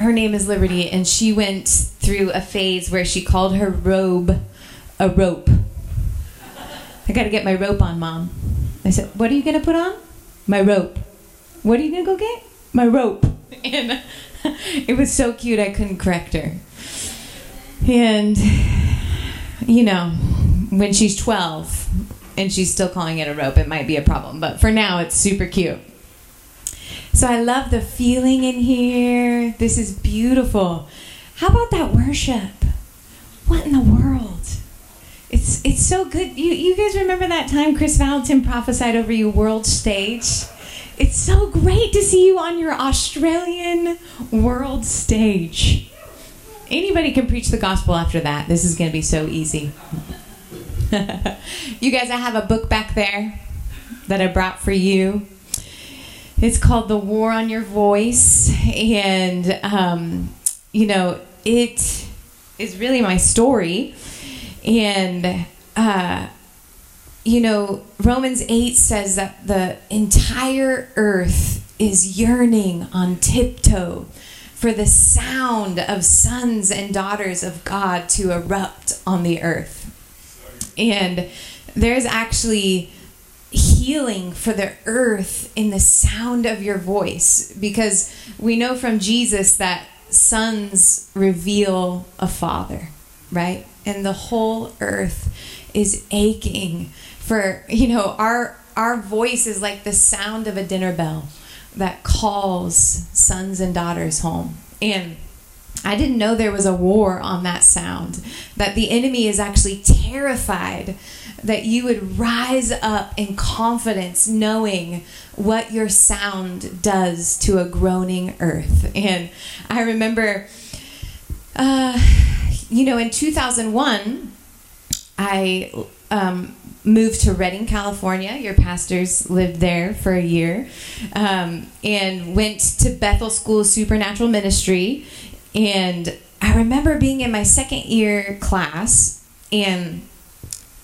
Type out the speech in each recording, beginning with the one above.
her name is Liberty, and she went through a phase where she called her robe a rope. I got to get my rope on, mom. I said, "What are you gonna put on?" My rope. What are you gonna go get? My rope. And it was so cute I couldn't correct her. And you know, when she's 12 and she's still calling it a rope, it might be a problem. But for now, it's super cute. So I love the feeling in here. This is beautiful. How about that worship? What in the world? It's it's so good. You you guys remember that time Kris Vallotton prophesied over you world stage? It's so great to see you on your Australian world stage. Anybody can preach the gospel after that. This is going to be so easy. you guys, I have a book back there that I brought for you. It's called The War on Your Voice. And, um, you know, it is really my story. And, uh, you know, Romans 8 says that the entire earth is yearning on tiptoe for the sound of sons and daughters of God to erupt on the earth. And there's actually healing for the earth in the sound of your voice because we know from Jesus that sons reveal a father, right? And the whole earth is aching for you know our our voice is like the sound of a dinner bell that calls sons and daughters home and I didn't know there was a war on that sound, that the enemy is actually terrified that you would rise up in confidence knowing what your sound does to a groaning earth. And I remember, uh, you know, in 2001, I um, moved to Redding, California. Your pastors lived there for a year, um, and went to Bethel School Supernatural Ministry. And I remember being in my second year class, and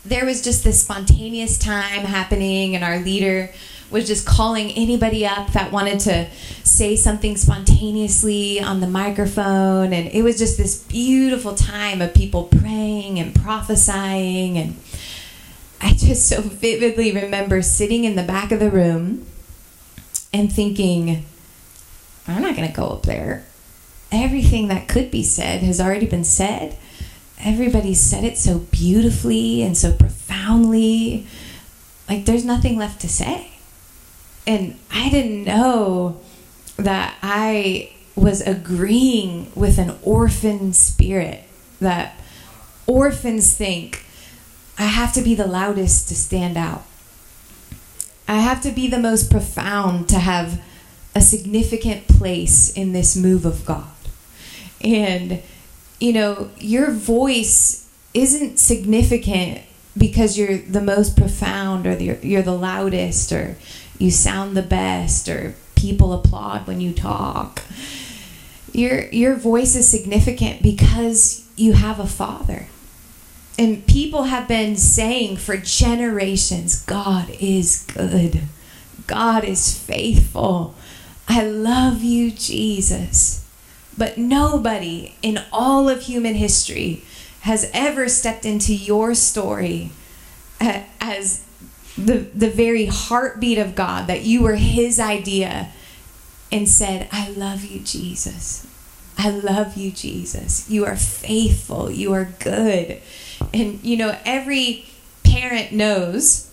there was just this spontaneous time happening, and our leader was just calling anybody up that wanted to say something spontaneously on the microphone and it was just this beautiful time of people praying and prophesying and I just so vividly remember sitting in the back of the room and thinking I'm not going to go up there. Everything that could be said has already been said. Everybody said it so beautifully and so profoundly. Like there's nothing left to say and I didn't know that I was agreeing with an orphan spirit that orphans think I have to be the loudest to stand out. I have to be the most profound to have a significant place in this move of God. And, you know, your voice isn't significant because you're the most profound or you're the loudest or you sound the best or people applaud when you talk. Your your voice is significant because you have a father. And people have been saying for generations, God is good. God is faithful. I love you, Jesus. But nobody in all of human history has ever stepped into your story uh, as the, the very heartbeat of God, that you were His idea, and said, I love you, Jesus. I love you, Jesus. You are faithful. You are good. And, you know, every parent knows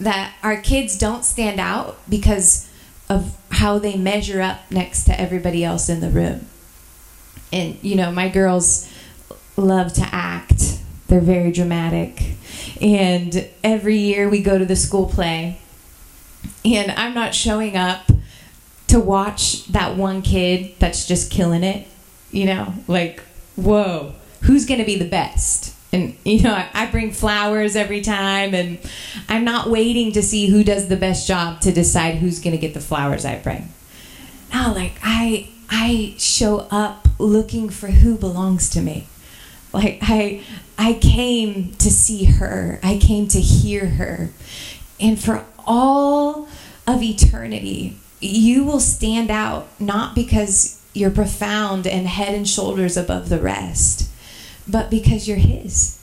that our kids don't stand out because of how they measure up next to everybody else in the room. And, you know, my girls love to act, they're very dramatic. And every year we go to the school play. And I'm not showing up to watch that one kid that's just killing it. You know, like, whoa, who's going to be the best? And, you know, I, I bring flowers every time, and I'm not waiting to see who does the best job to decide who's going to get the flowers I bring. No, like, I, I show up looking for who belongs to me. Like I I came to see her. I came to hear her. And for all of eternity, you will stand out not because you're profound and head and shoulders above the rest, but because you're His.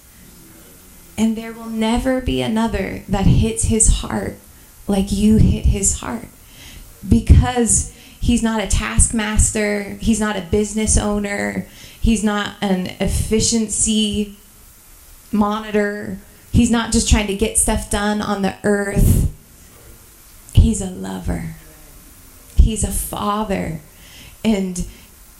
And there will never be another that hits His heart like you hit His heart. Because He's not a taskmaster, He's not a business owner, He's not an efficiency monitor, He's not just trying to get stuff done on the earth. He's a lover. He's a father. And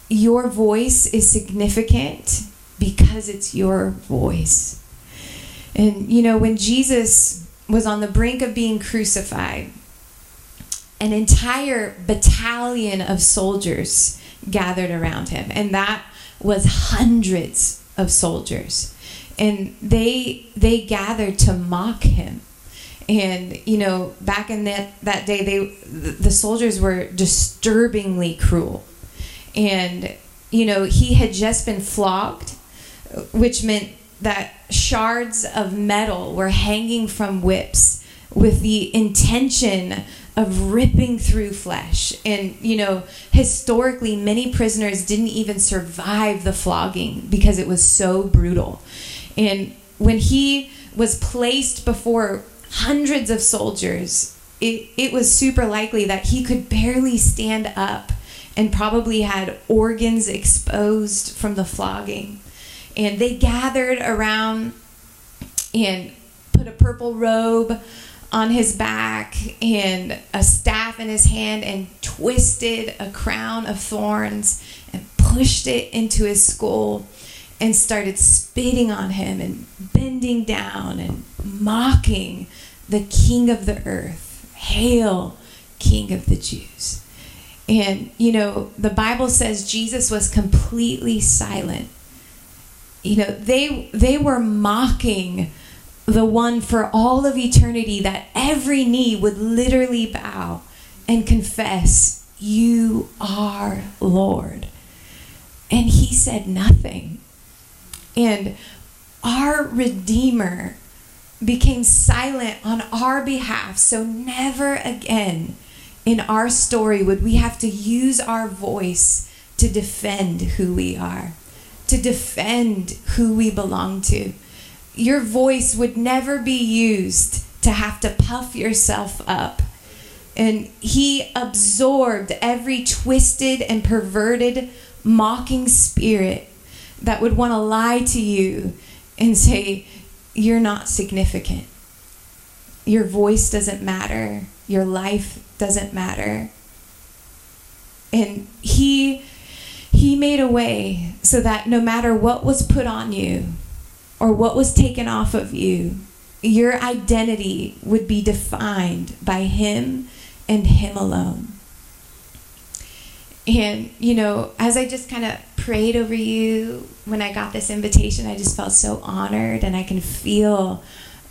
your voice is significant because it's your voice. And you know, when Jesus was on the brink of being crucified, an entire battalion of soldiers gathered around him, and that was hundreds of soldiers. And they they gathered to mock him and you know back in that that day they the soldiers were disturbingly cruel and you know he had just been flogged which meant that shards of metal were hanging from whips with the intention of ripping through flesh and you know historically many prisoners didn't even survive the flogging because it was so brutal and when he was placed before hundreds of soldiers, it, it was super likely that he could barely stand up and probably had organs exposed from the flogging. And they gathered around and put a purple robe on his back and a staff in his hand and twisted a crown of thorns and pushed it into his skull and started spitting on him and bending down and mocking the King of the earth. Hail, King of the Jews. And, you know, the Bible says Jesus was completely silent. You know, they, they were mocking the one for all of eternity that every knee would literally bow and confess, You are Lord. And he said nothing. And our Redeemer became silent on our behalf. So never again in our story would we have to use our voice to defend who we are, to defend who we belong to. Your voice would never be used to have to puff yourself up. And he absorbed every twisted and perverted, mocking spirit that would want to lie to you and say, you're not significant. Your voice doesn't matter. Your life doesn't matter. And he he made a way so that no matter what was put on you or what was taken off of you, your identity would be defined by him and him alone. And, you know, as I just kind of prayed over you when I got this invitation, I just felt so honored and I can feel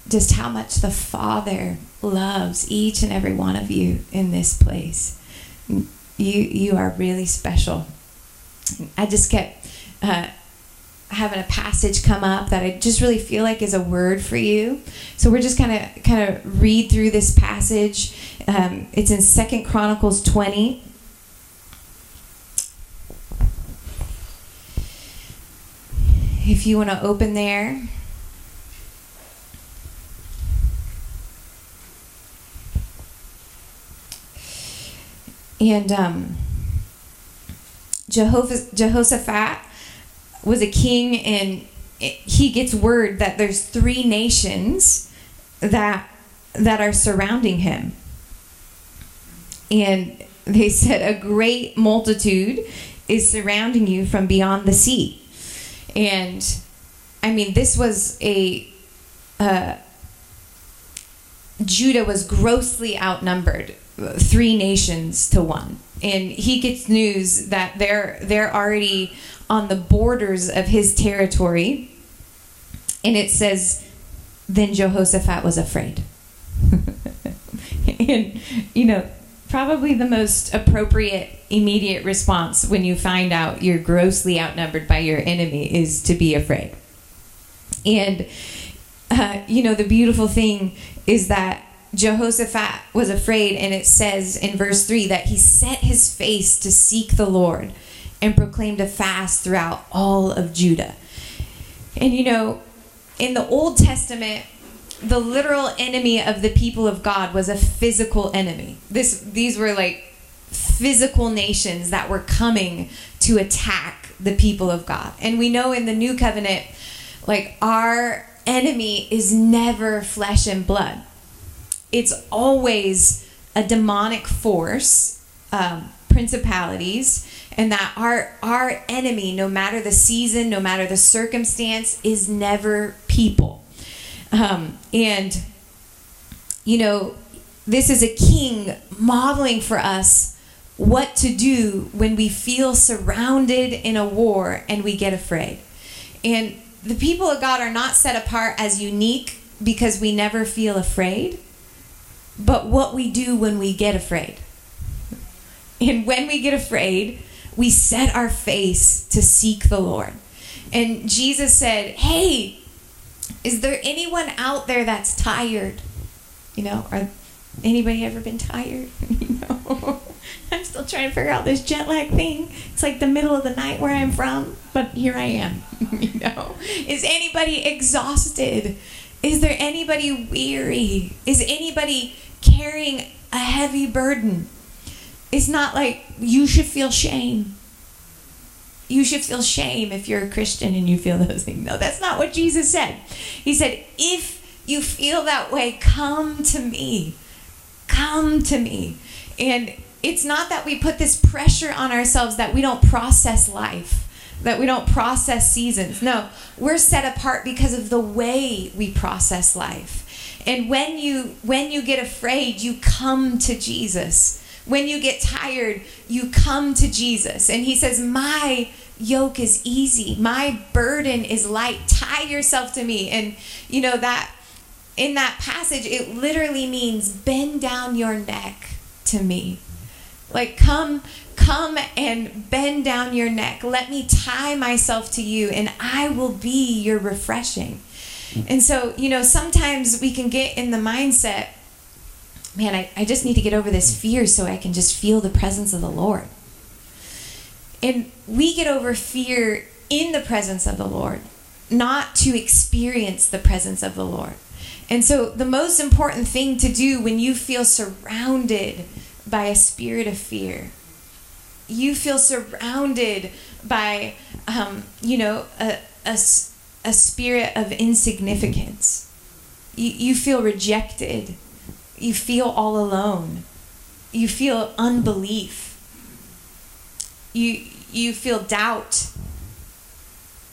just how much the Father loves each and every one of you in this place. You, you are really special. I just kept uh, having a passage come up that I just really feel like is a word for you. So we're just kind of kind of read through this passage. Um, it's in Second Chronicles 20 if you want to open there. And um, Jehoshaphat was a king, and he gets word that there's three nations that that are surrounding him. And they said, A great multitude is surrounding you from beyond the sea. And I mean, this was a. Uh, Judah was grossly outnumbered, three nations to one. And he gets news that they're they're already on the borders of his territory. And it says, then Jehoshaphat was afraid. and you know, probably the most appropriate immediate response when you find out you're grossly outnumbered by your enemy is to be afraid. And, uh, you know, the beautiful thing is that Jehoshaphat was afraid, and it says in verse 3 that he set his face to seek the Lord. and proclaimed a fast throughout all of Judah. And you know, in the Old Testament, the literal enemy of the people of God was a physical enemy. This these were like physical nations that were coming to attack the people of God. And we know in the new covenant like our enemy is never flesh and blood. It's always a demonic force, um, principalities, and that our our enemy, no matter the season, no matter the circumstance, is never people. Um, and you know, this is a king modeling for us what to do when we feel surrounded in a war and we get afraid. And the people of God are not set apart as unique because we never feel afraid, but what we do when we get afraid. And when we get afraid, we set our face to seek the Lord. And Jesus said, Hey, is there anyone out there that's tired? You know, are anybody ever been tired? you know, I'm still trying to figure out this jet lag thing. It's like the middle of the night where I'm from, but here I am. you know, is anybody exhausted? Is there anybody weary? Is anybody carrying a heavy burden? It's not like you should feel shame. You should feel shame if you're a Christian and you feel those things. No, that's not what Jesus said. He said, if you feel that way, come to me. Come to me. And it's not that we put this pressure on ourselves that we don't process life that we don't process seasons. No, we're set apart because of the way we process life. And when you when you get afraid, you come to Jesus. When you get tired, you come to Jesus. And he says, "My yoke is easy. My burden is light. Tie yourself to me." And you know that in that passage it literally means bend down your neck to me. Like come come and bend down your neck. Let me tie myself to you and I will be your refreshing. And so, you know, sometimes we can get in the mindset, man, I, I just need to get over this fear so I can just feel the presence of the Lord. And we get over fear in the presence of the Lord, not to experience the presence of the Lord. And so, the most important thing to do when you feel surrounded by a spirit of fear you feel surrounded by, um, you know, a, a, a spirit of insignificance. You, you feel rejected. You feel all alone. You feel unbelief. You, you feel doubt.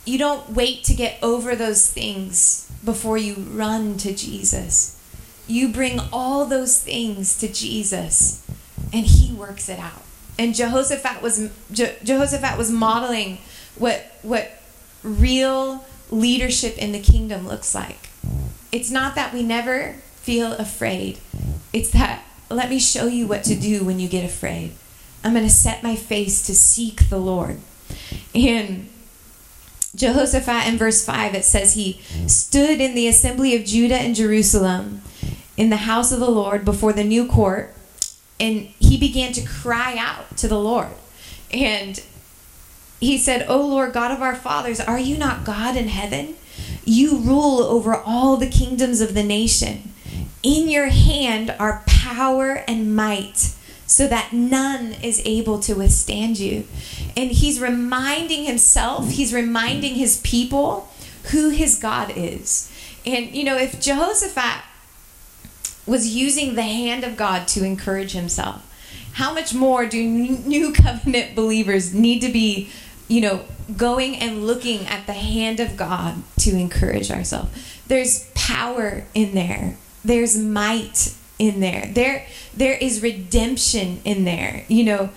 You don't wait to get over those things before you run to Jesus. You bring all those things to Jesus, and He works it out and Jehoshaphat was Je- Jehoshaphat was modeling what what real leadership in the kingdom looks like. It's not that we never feel afraid. It's that let me show you what to do when you get afraid. I'm going to set my face to seek the Lord. And Jehoshaphat in verse 5 it says he stood in the assembly of Judah and Jerusalem in the house of the Lord before the new court and he began to cry out to the Lord. And he said, O Lord God of our fathers, are you not God in heaven? You rule over all the kingdoms of the nation. In your hand are power and might, so that none is able to withstand you. And he's reminding himself, he's reminding his people who his God is. And, you know, if Jehoshaphat was using the hand of God to encourage himself. How much more do new covenant believers need to be, you know, going and looking at the hand of God to encourage ourselves? There's power in there. There's might in there. There there is redemption in there. You know,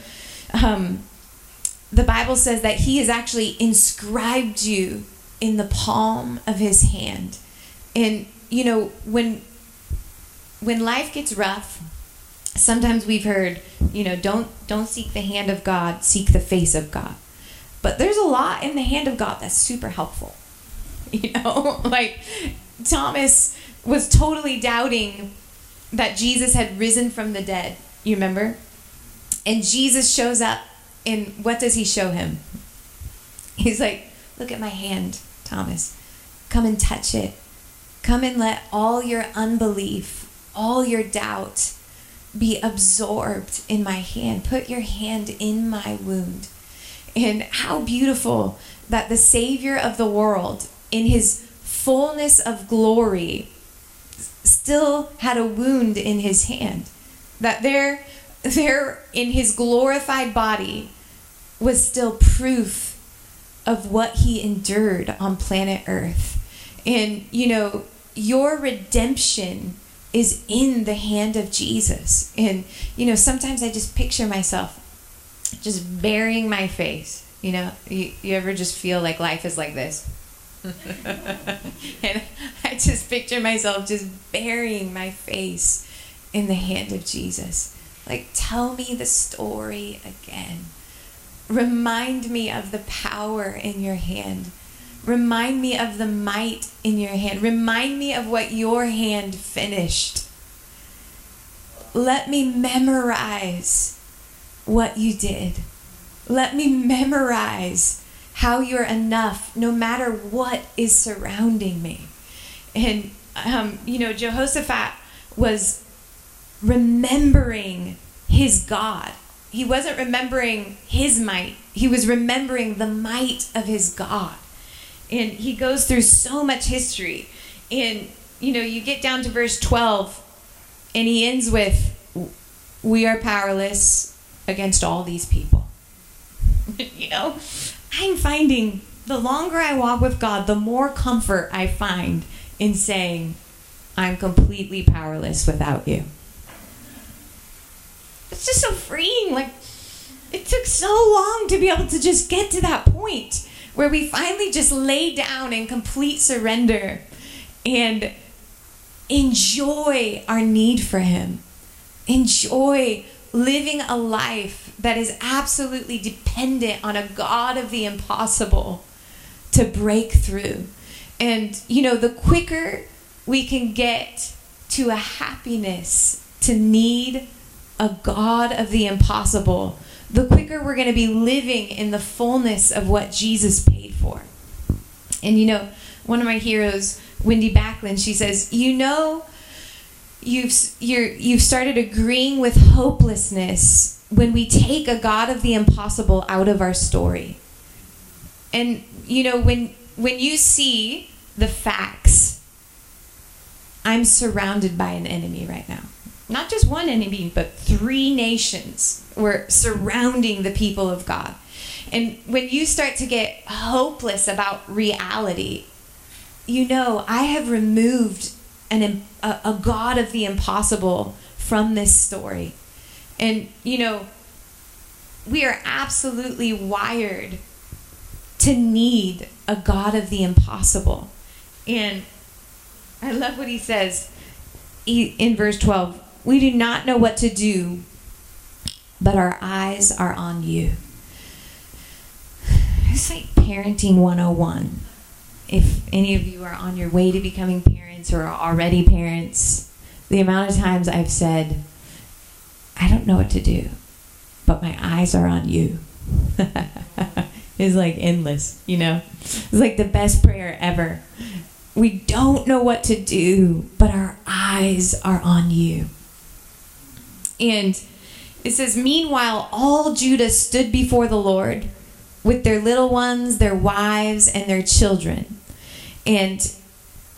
um, the Bible says that he has actually inscribed you in the palm of his hand. And you know, when when life gets rough, sometimes we've heard, you know, don't don't seek the hand of God, seek the face of God. But there's a lot in the hand of God that's super helpful. You know, like Thomas was totally doubting that Jesus had risen from the dead. You remember? And Jesus shows up And what does he show him? He's like, Look at my hand, Thomas. Come and touch it. Come and let all your unbelief, all your doubt be absorbed in my hand. Put your hand in my wound. And how beautiful that the Savior of the world, in his fullness of glory, still had a wound in his hand. That there, there in his glorified body was still proof of what he endured on planet Earth. And, you know, your redemption is in the hand of Jesus. And, you know, sometimes I just picture myself just burying my face. You know, you, you ever just feel like life is like this? and I just picture myself just burying my face in the hand of Jesus. Like, tell me the story again. Remind me of the power in your hand. Remind me of the might in your hand. Remind me of what your hand finished. Let me memorize what you did. Let me memorize how you're enough no matter what is surrounding me. And, um, you know, Jehoshaphat was remembering his God. He wasn't remembering his might, he was remembering the might of his God. And he goes through so much history. And, you know, you get down to verse 12, and he ends with, We are powerless against all these people. you know, I'm finding the longer I walk with God, the more comfort I find in saying, I'm completely powerless without you. It's just so freeing. Like, it took so long to be able to just get to that point where we finally just lay down in complete surrender and enjoy our need for Him. Enjoy living a life that is absolutely dependent on a God of the impossible to break through. And, you know, the quicker we can get to a happiness to need a God of the impossible, the quicker we're going to be living in the fullness of what Jesus paid for. And, you know, one of my heroes, Wendy Backlund, she says, You know, you've you're you've started agreeing with hopelessness when we take a god of the impossible out of our story. And you know when when you see the facts i'm surrounded by an enemy right now. Not just one enemy but three nations. Were surrounding the people of god. And when you start to get hopeless about reality you know i have removed an, a, a God of the impossible from this story. And, you know, we are absolutely wired to need a God of the impossible. And I love what he says in verse 12 We do not know what to do, but our eyes are on you. It's like parenting 101. If any of you are on your way to becoming parents, parents or are already parents, the amount of times I've said, I don't know what to do, but my eyes are on you. is like endless, you know? It's like the best prayer ever. We don't know what to do, but our eyes are on you. And it says, Meanwhile, all Judah stood before the Lord with their little ones, their wives, and their children. And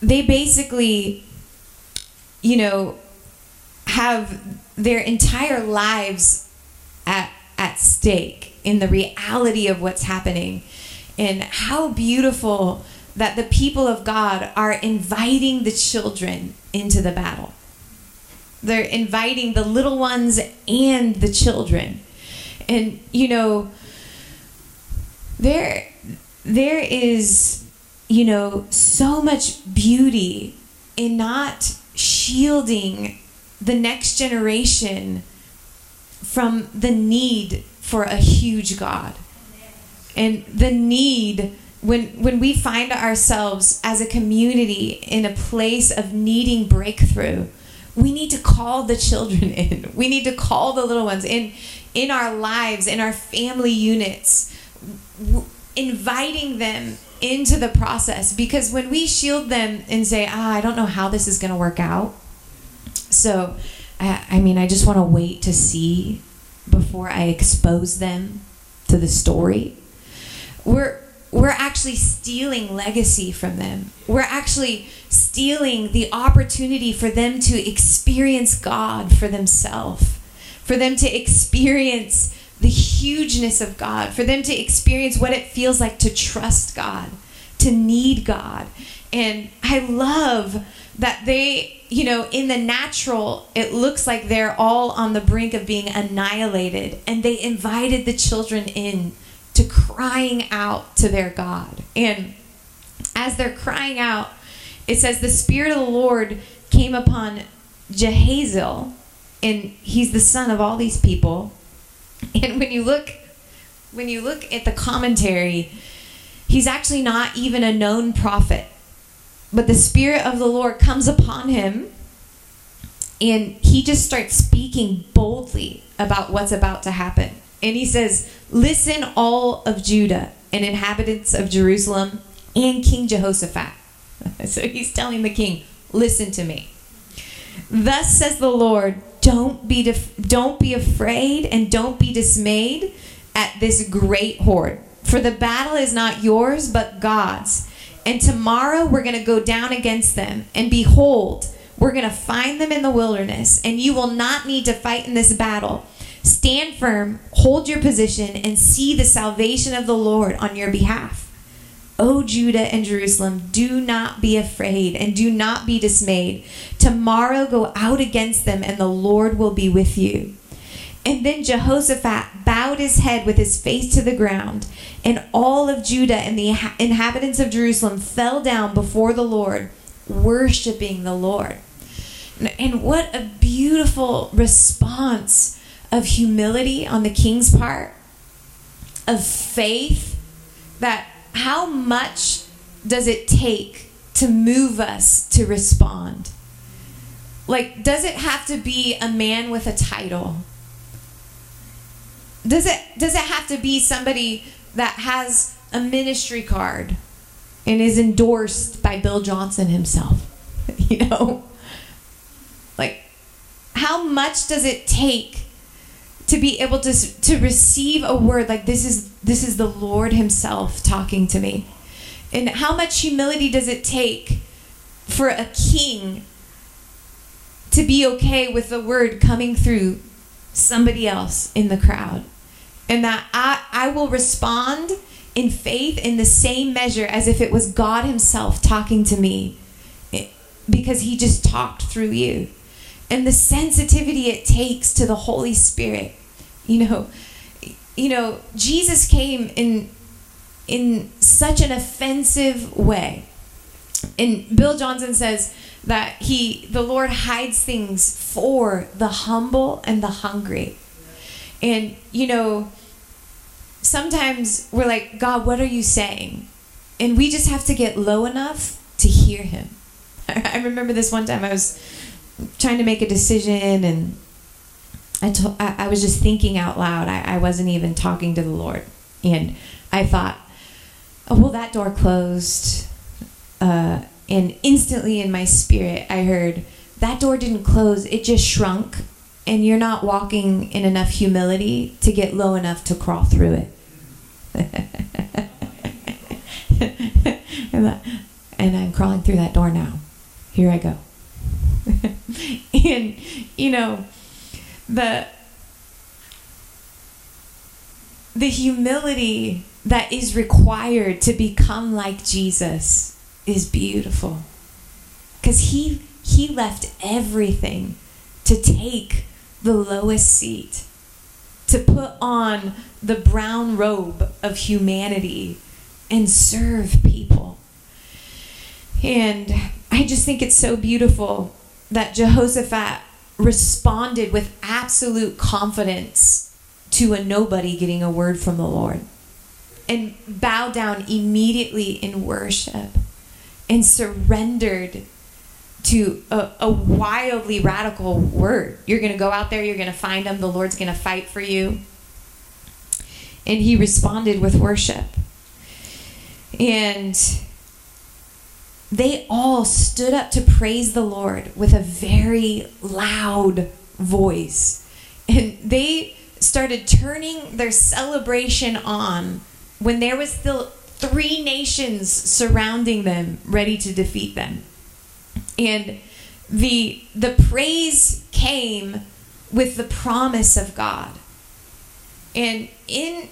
they basically, you know, have their entire lives at, at stake in the reality of what's happening. And how beautiful that the people of God are inviting the children into the battle. They're inviting the little ones and the children. And, you know, there, there is you know, so much beauty in not shielding the next generation from the need for a huge God. And the need when when we find ourselves as a community in a place of needing breakthrough, we need to call the children in. We need to call the little ones in in our lives, in our family units, w- inviting them into the process because when we shield them and say, "Ah, I don't know how this is going to work out." So, I, I mean, I just want to wait to see before I expose them to the story. We're we're actually stealing legacy from them. We're actually stealing the opportunity for them to experience God for themselves, for them to experience the hugeness of God, for them to experience what it feels like to trust God, to need God. And I love that they, you know, in the natural, it looks like they're all on the brink of being annihilated. And they invited the children in to crying out to their God. And as they're crying out, it says, The Spirit of the Lord came upon Jehaziel, and he's the son of all these people. And when you look when you look at the commentary, he's actually not even a known prophet. But the Spirit of the Lord comes upon him and he just starts speaking boldly about what's about to happen. And he says, Listen, all of Judah and inhabitants of Jerusalem and King Jehoshaphat. so he's telling the king, Listen to me. Thus says the Lord, don't be def- don't be afraid and don't be dismayed at this great horde. For the battle is not yours but God's. And tomorrow we're going to go down against them and behold, we're going to find them in the wilderness and you will not need to fight in this battle. Stand firm, hold your position and see the salvation of the Lord on your behalf. O Judah and Jerusalem, do not be afraid and do not be dismayed. Tomorrow go out against them, and the Lord will be with you. And then Jehoshaphat bowed his head with his face to the ground, and all of Judah and the inhabitants of Jerusalem fell down before the Lord, worshiping the Lord. And what a beautiful response of humility on the king's part, of faith that how much does it take to move us to respond? Like, does it have to be a man with a title? Does it does it have to be somebody that has a ministry card and is endorsed by Bill Johnson himself? You know? Like how much does it take to be able to to receive a word like this is this is the Lord himself talking to me. And how much humility does it take for a king to be okay with the word coming through somebody else in the crowd? And that I I will respond in faith in the same measure as if it was God himself talking to me because he just talked through you and the sensitivity it takes to the Holy Spirit. You know, you know, Jesus came in in such an offensive way. And Bill Johnson says that he the Lord hides things for the humble and the hungry. And you know, sometimes we're like, God, what are you saying? And we just have to get low enough to hear him. I remember this one time I was trying to make a decision and I, told, I, I was just thinking out loud. I, I wasn't even talking to the Lord. And I thought, oh, well, that door closed. Uh, and instantly in my spirit, I heard, that door didn't close, it just shrunk. And you're not walking in enough humility to get low enough to crawl through it. and I'm crawling through that door now. Here I go. and, you know, the the humility that is required to become like Jesus is beautiful. Cuz he he left everything to take the lowest seat, to put on the brown robe of humanity and serve people. And I just think it's so beautiful that Jehoshaphat responded with absolute confidence to a nobody getting a word from the Lord and bowed down immediately in worship and surrendered to a, a wildly radical word. You're going to go out there, you're going to find him, the Lord's going to fight for you. And he responded with worship. And they all stood up to praise the Lord with a very loud voice. And they started turning their celebration on when there was still three nations surrounding them ready to defeat them. And the the praise came with the promise of God. And in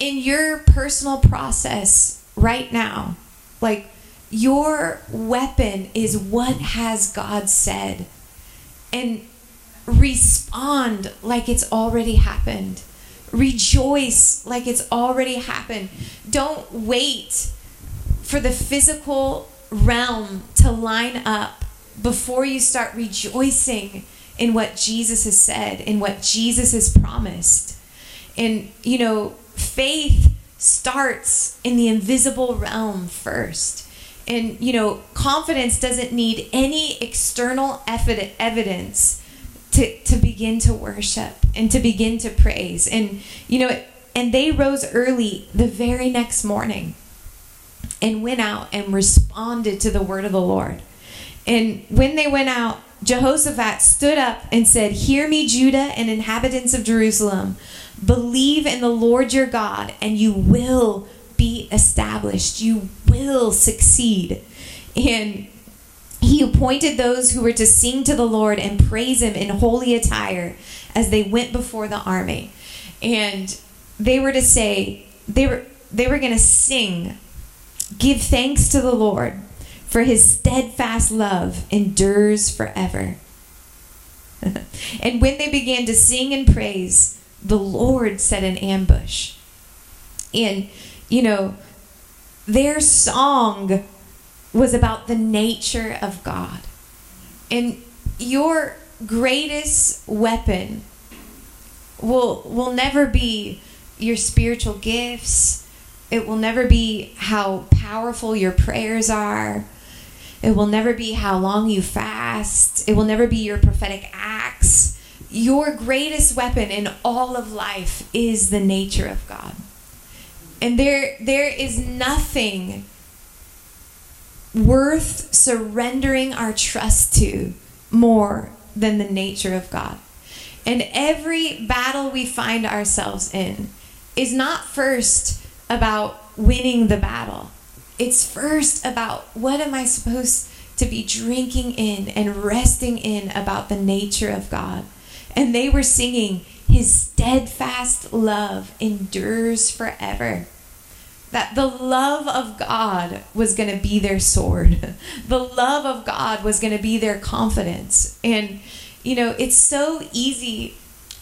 in your personal process right now, like your weapon is what has God said. And respond like it's already happened. Rejoice like it's already happened. Don't wait for the physical realm to line up before you start rejoicing in what Jesus has said, in what Jesus has promised. And, you know, faith starts in the invisible realm first. And, you know, confidence doesn't need any external evidence to, to begin to worship and to begin to praise. And, you know, and they rose early the very next morning and went out and responded to the word of the Lord. And when they went out, Jehoshaphat stood up and said, Hear me, Judah and inhabitants of Jerusalem. Believe in the Lord your God, and you will be established. You will succeed. And he appointed those who were to sing to the Lord and praise him in holy attire as they went before the army. And they were to say, they were they were going to sing, give thanks to the Lord, for his steadfast love endures forever. and when they began to sing and praise, the Lord set an ambush. And, you know, their song was about the nature of God. And your greatest weapon will will never be your spiritual gifts. It will never be how powerful your prayers are. It will never be how long you fast. It will never be your prophetic acts. Your greatest weapon in all of life is the nature of God. And there there is nothing worth surrendering our trust to more than the nature of God. And every battle we find ourselves in is not first about winning the battle. It's first about what am I supposed to be drinking in and resting in about the nature of God. And they were singing, His steadfast love endures forever that the love of God was going to be their sword. The love of God was going to be their confidence. And, you know, it's so easy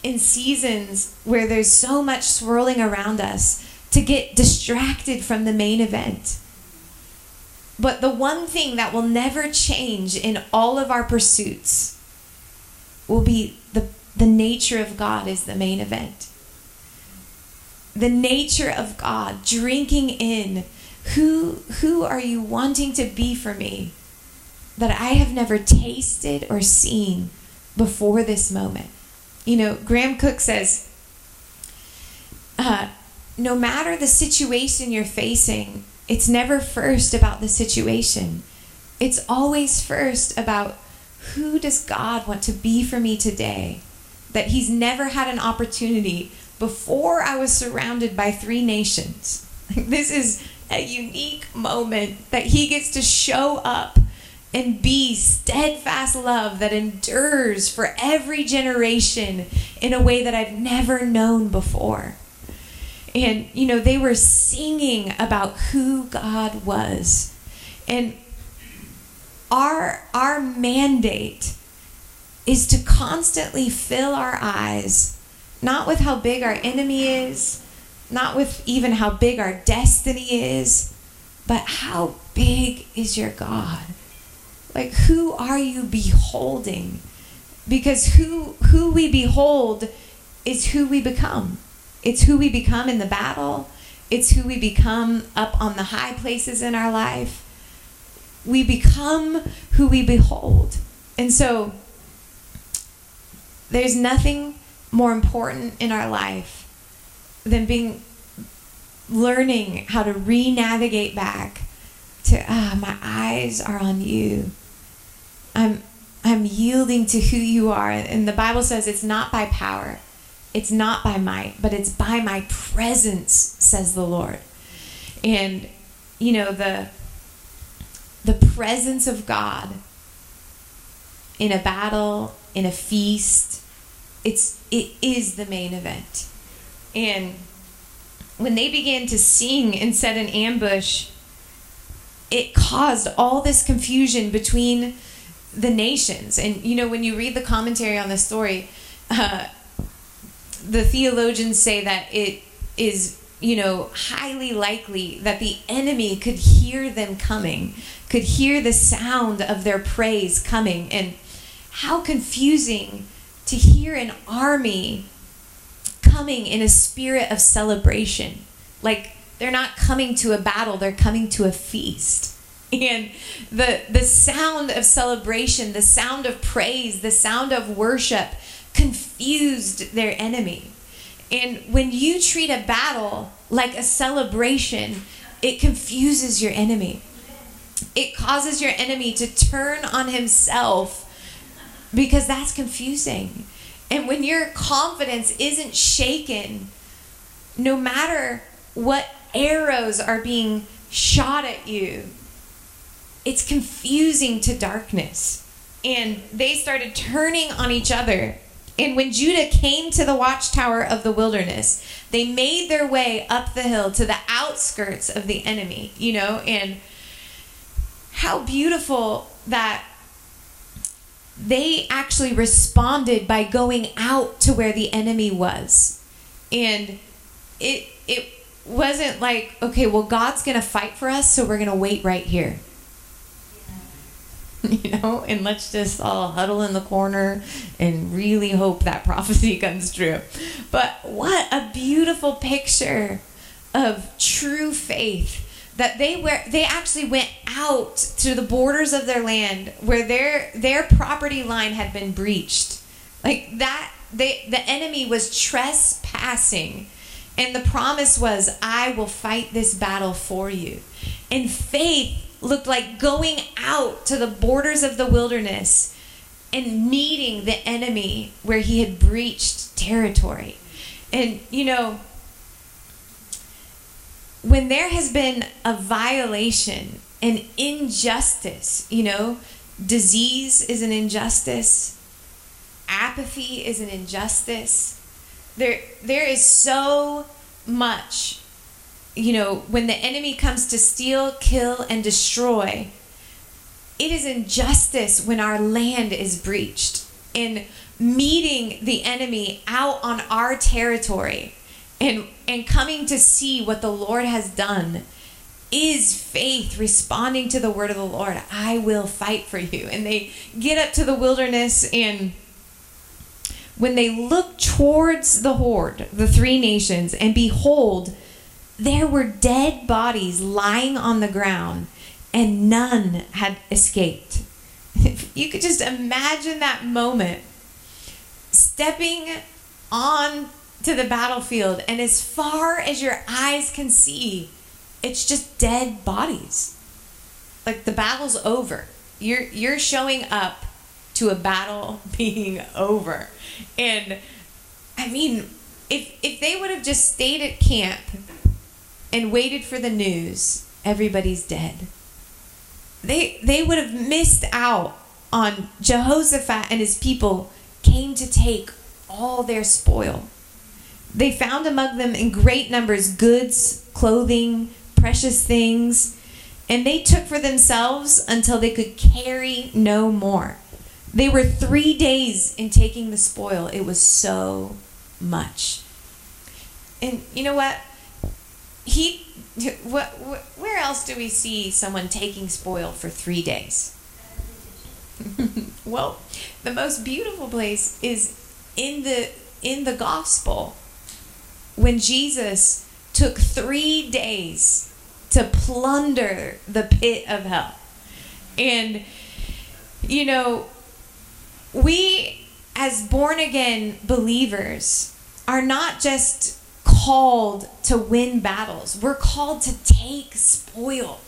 in seasons where there's so much swirling around us to get distracted from the main event. But the one thing that will never change in all of our pursuits will be the, the nature of God is the main event the nature of God, drinking in who who are you wanting to be for me that I have never tasted or seen before this moment. You know, Graham Cooke says, uh, no matter the situation you're facing, it's never first about the situation. It's always first about who does God want to be for me today? That He's never had an opportunity before I was surrounded by three nations. This is a unique moment that he gets to show up and be steadfast love that endures for every generation in a way that I've never known before. And, you know, they were singing about who God was. And our, our mandate is to constantly fill our eyes not with how big our enemy is, not with even how big our destiny is, but how big is your God? Like who are you beholding? Because who who we behold is who we become. It's who we become in the battle. It's who we become up on the high places in our life. we become who we behold. And so there's nothing more important in our life than being learning how to re-navigate back to ah my eyes are on you. I'm I'm yielding to who you are and the Bible says it's not by power. It's not by might, but it's by my presence says the Lord. And you know the the presence of God in a battle, in a feast, it's it is the main event. And when they began to sing and set an ambush, it caused all this confusion between the nations. And you know, when you read the commentary on this story, uh, the theologians say that it is you know, highly likely that the enemy could hear them coming, could hear the sound of their praise coming. And how confusing to hear an army coming in a spirit of celebration. Like they're not coming to a battle, they're coming to a feast. And the the sound of celebration, the sound of praise, the sound of worship confused their enemy. And when you treat a battle like a celebration, it confuses your enemy. It causes your enemy to turn on himself because that's confusing. And when your confidence isn't shaken, no matter what arrows are being shot at you, it's confusing to darkness. And they started turning on each other. And when Judah came to the watchtower of the wilderness, they made their way up the hill to the outskirts of the enemy, you know, and how beautiful that they actually responded by going out to where the enemy was. And it it wasn't like, okay, well God's going to fight for us, so we're going to wait right here. You know, and let's just all huddle in the corner and really hope that prophecy comes true. But what a beautiful picture of true faith that they were they actually went out to the borders of their land where their their property line had been breached. Like that they the enemy was trespassing. And the promise was i will fight this battle for you. And faith looked like going out to the borders of the wilderness and meeting the enemy where he had breached territory. And you know when there has been a violation, an injustice, you know, disease is an injustice, apathy is an injustice. There, there is so much, you know, when the enemy comes to steal, kill, and destroy, it is injustice when our land is breached. In meeting the enemy out on our territory and and coming to see what the Lord has done is faith responding to the word of the Lord. I will fight for you. And they get up to the wilderness and when they look towards the horde, the three nations, and behold, there were dead bodies lying on the ground, and none had escaped. you could just imagine that moment stepping on to the battlefield, and as far as your eyes can see, it's just dead bodies. Like the battle's over. You're you're showing up to a battle being over. And I mean, if if they would have just stayed at camp and waited for the news, everybody's dead. They they would have missed out on Jehoshaphat and his people came to take all their spoil. They found among them in great numbers goods, clothing, precious things, and they took for themselves until they could carry no more. They were three days in taking the spoil. It was so much. And you know what? He, what, where else do we see someone taking spoil for three days? well, the most beautiful place is in the in the gospel when Jesus took three days to plunder the pit of hell. And, you know, we as born again believers are not just called to win battles, we're called to take spoil.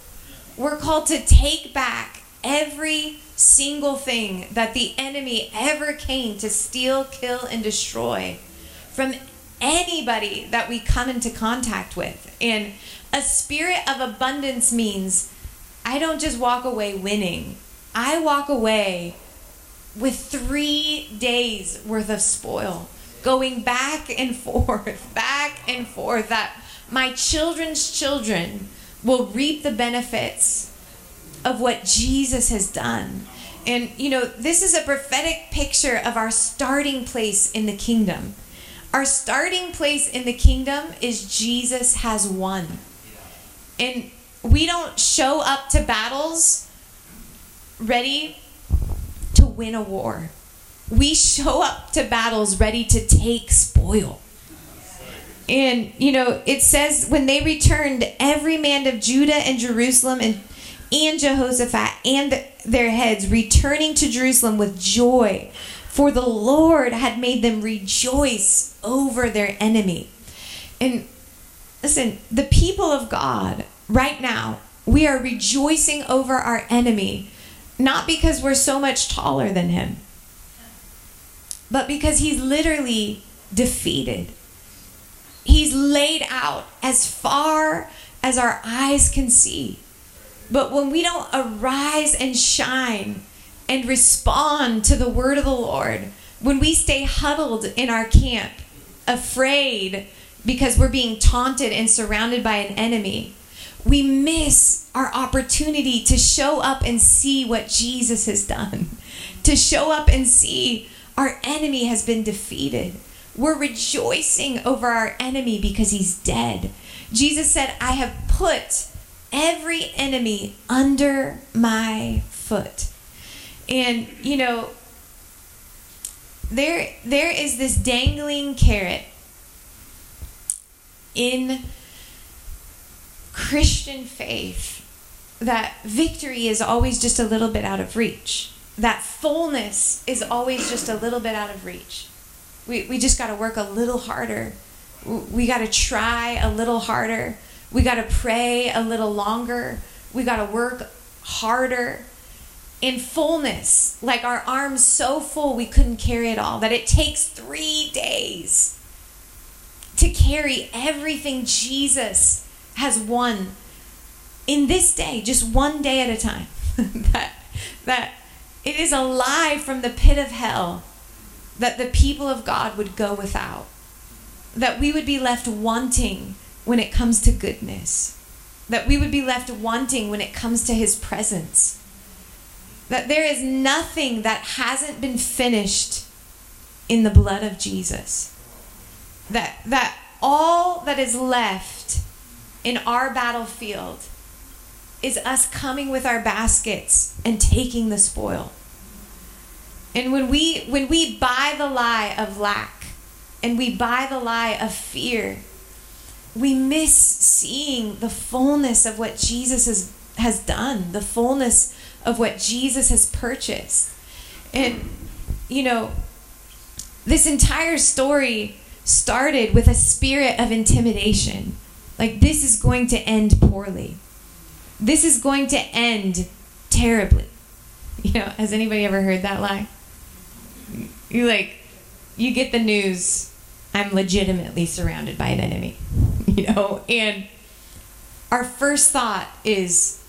We're called to take back every single thing that the enemy ever came to steal, kill, and destroy from anybody that we come into contact with. And a spirit of abundance means I don't just walk away winning, I walk away with three days worth of spoil, going back and forth, back and forth, that my children's children will reap the benefits of what Jesus has done. And, you know, this is a prophetic picture of our starting place in the kingdom. Our starting place in the kingdom is Jesus has won. And we don't show up to battles ready to win a war. We show up to battles ready to take spoil. And, you know, it says when they returned, every man of Judah and Jerusalem and, and Jehoshaphat and their heads returning to Jerusalem with joy, for the Lord had made them rejoice over their enemy. And listen, the people of God, right now, we are rejoicing over our enemy, not because we're so much taller than him, but because he's literally defeated. He's laid out as far as our eyes can see. But when we don't arise and shine and respond to the word of the Lord, when we stay huddled in our camp, afraid because we're being taunted and surrounded by an enemy, we miss our opportunity to show up and see what Jesus has done, to show up and see our enemy has been defeated. We're rejoicing over our enemy because he's dead. Jesus said, I have put every enemy under my foot. And, you know, there there is this dangling carrot in Christian faith that victory is always just a little bit out of reach. That fullness is always just a little bit out of reach. We, we just got to work a little harder. We got to try a little harder. We got to pray a little longer. We got to work harder in fullness, like our arms so full we couldn't carry it all, that it takes three days to carry everything Jesus has won in this day, just one day at a time. that, that it is a lie from the pit of hell that the people of God would go without, that we would be left wanting when it comes to goodness, that we would be left wanting when it comes to His presence, that there is nothing that hasn't been finished in the blood of Jesus, that, that all that is left in our battlefield is us coming with our baskets and taking the spoil. And when we when we buy the lie of lack and we buy the lie of fear, we miss seeing the fullness of what Jesus has, has done, the fullness of what Jesus has purchased. And, you know, this entire story started with a spirit of intimidation. Like, this is going to end poorly. This is going to end terribly. You know, has anybody ever heard that lie? You like, you get the news, I'm legitimately surrounded by an enemy. you know and our first thought is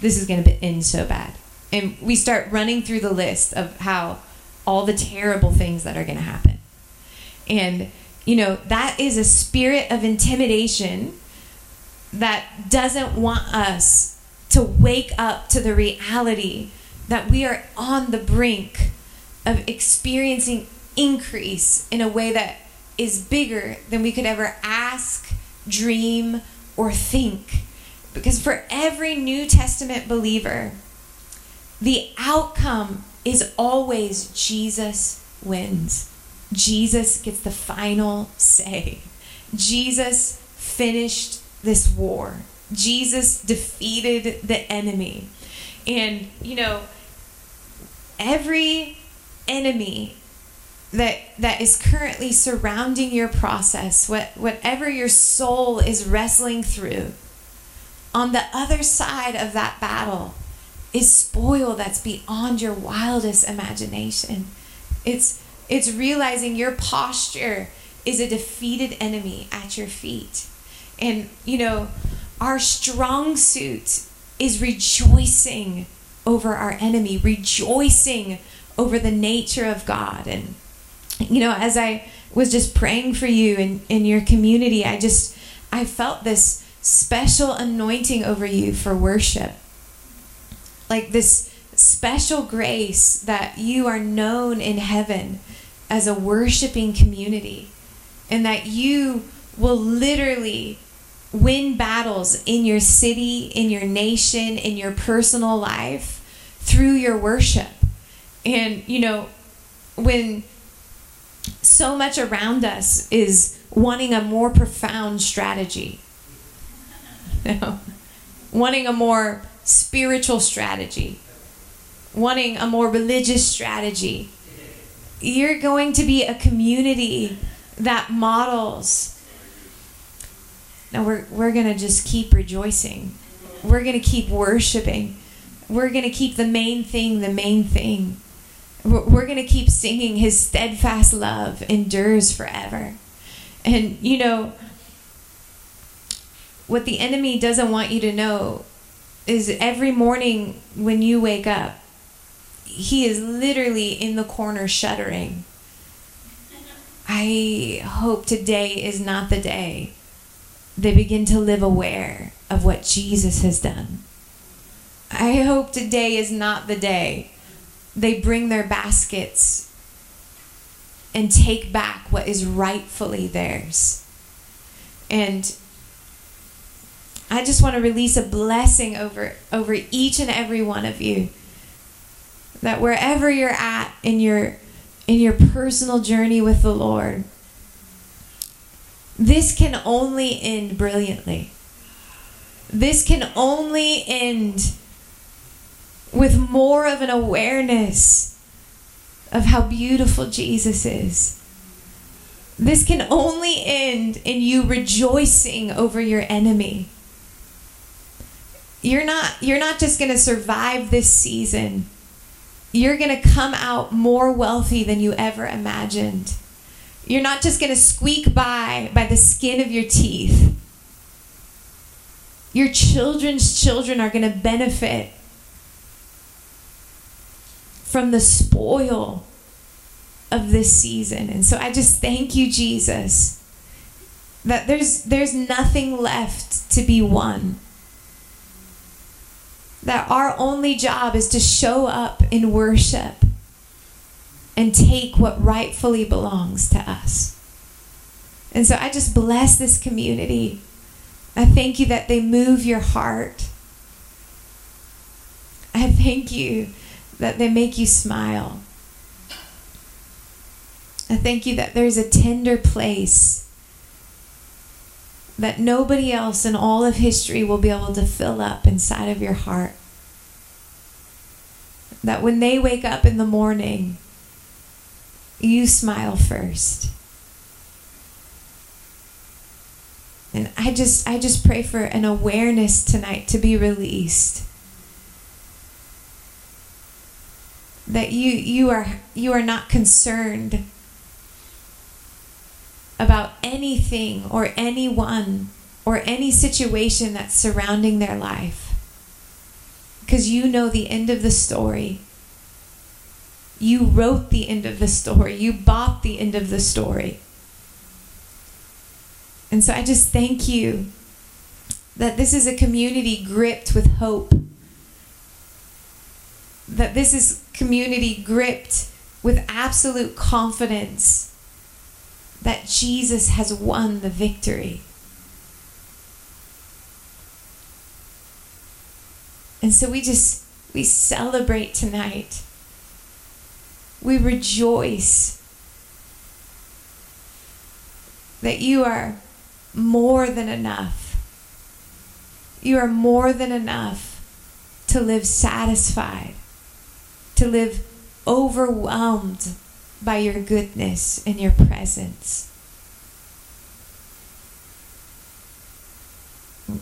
this is going to end so bad and we start running through the list of how all the terrible things that are going to happen and you know that is a spirit of intimidation that doesn't want us to wake up to the reality that we are on the brink of experiencing increase in a way that is bigger than we could ever ask dream, or think. Because for every New Testament believer, the outcome is always Jesus wins. Jesus gets the final say. Jesus finished this war. Jesus defeated the enemy. And, you know, every enemy that that is currently surrounding your process, what whatever your soul is wrestling through, on the other side of that battle is spoil that's beyond your wildest imagination. It's it's realizing your posture is a defeated enemy at your feet. And you know, our strong suit is rejoicing over our enemy, rejoicing over the nature of God. And, you know, as I was just praying for you in, in your community, I just, I felt this special anointing over you for worship. Like this special grace that you are known in heaven as a worshiping community and that you will literally win battles in your city, in your nation, in your personal life through your worship. And, you know, when so much around us is wanting a more profound strategy, you know, wanting a more spiritual strategy, wanting a more religious strategy, you're going to be a community that models no, we're, we're going to just keep rejoicing. We're going to keep worshiping. We're going to keep the main thing the main thing. We're, we're going to keep singing His steadfast love endures forever. And, you know, what the enemy doesn't want you to know is every morning when you wake up, he is literally in the corner shuddering. I hope today is not the day they begin to live aware of what Jesus has done. I hope today is not the day they bring their baskets and take back what is rightfully theirs. And I just want to release a blessing over over each and every one of you. That wherever you're at in your in your personal journey with the Lord, this can only end brilliantly. This can only end with more of an awareness of how beautiful Jesus is. This can only end in you rejoicing over your enemy. You're not you're not just going to survive this season. You're going to come out more wealthy than you ever imagined. You're not just going to squeak by by the skin of your teeth. Your children's children are going to benefit from the spoil of this season. And so I just thank you, Jesus, that there's there's nothing left to be won. That our only job is to show up in worship and take what rightfully belongs to us. And so I just bless this community. I thank you that they move your heart. I thank you that they make you smile. I thank you that there's a tender place that nobody else in all of history will be able to fill up inside of your heart. That when they wake up in the morning, you smile first. And I just I just pray for an awareness tonight to be released. That you you are you are not concerned about anything or anyone or any situation that's surrounding their life. Because you know the end of the story. You wrote the end of the story. You bought the end of the story. And so I just thank you that this is a community gripped with hope. That this is community gripped with absolute confidence that Jesus has won the victory. And so we just we celebrate tonight we rejoice that you are more than enough. You are more than enough to live satisfied, to live overwhelmed by your goodness and your presence.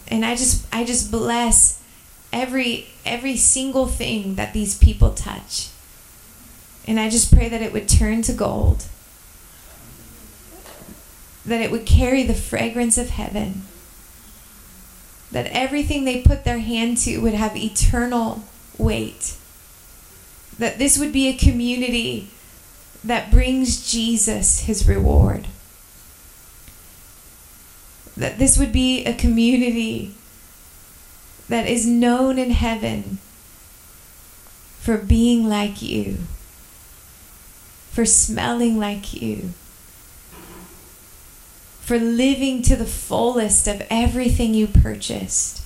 And I just I just bless every every single thing that these people touch. And I just pray that it would turn to gold. That it would carry the fragrance of heaven. That everything they put their hand to would have eternal weight. That this would be a community that brings Jesus his reward. That this would be a community that is known in heaven for being like you, for smelling like you, for living to the fullest of everything you purchased.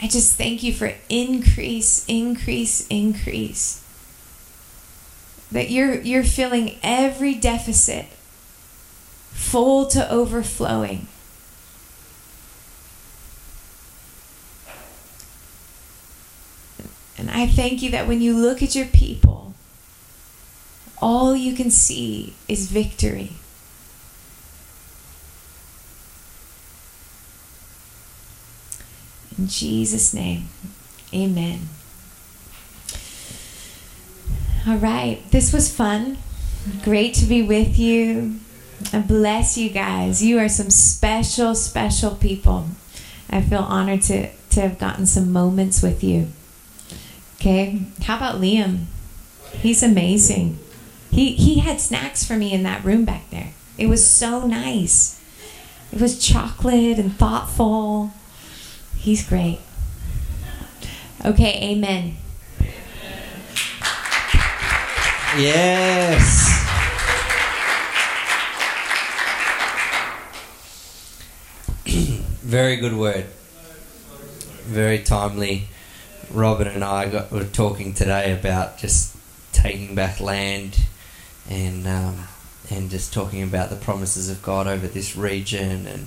I just thank you for increase, increase, increase. That you're you're filling every deficit full to overflowing. And I thank you that when you look at your people, all you can see is victory. In Jesus' name, amen. All right, this was fun. Great to be with you. I bless you guys. You are some special, special people. I feel honored to, to have gotten some moments with you. Okay, how about Liam? He's amazing. He, he had snacks for me in that room back there. It was so nice. It was chocolate and thoughtful. He's great. Okay, amen. Yes. Very good word. Very timely. Robin and I got, were talking today about just taking back land and um, and just talking about the promises of God over this region and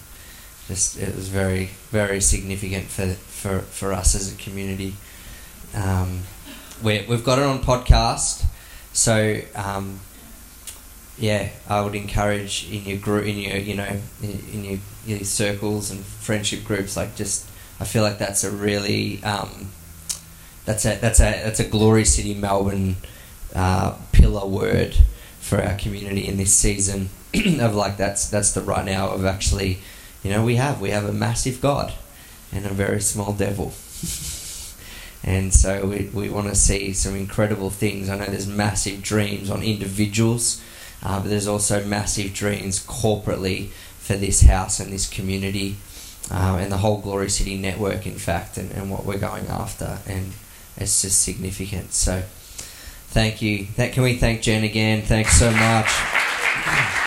just it was very very significant for for, for us as a community. Um, we we've got it on podcast, so um, yeah, I would encourage in your group, in your you know, in, in your, your circles and friendship groups, like just I feel like that's a really um, that's a that's a that's a glory city Melbourne uh, pillar word for our community in this season of like that's that's the right now of actually you know we have we have a massive God and a very small devil. and so we, we want to see some incredible things. I know there's massive dreams on individuals, uh, but there's also massive dreams corporately for this house and this community uh, and the whole Glory City network, in fact, and, and what we're going after. And it's just significant. So thank you. That, can we thank Jen again? Thanks so much.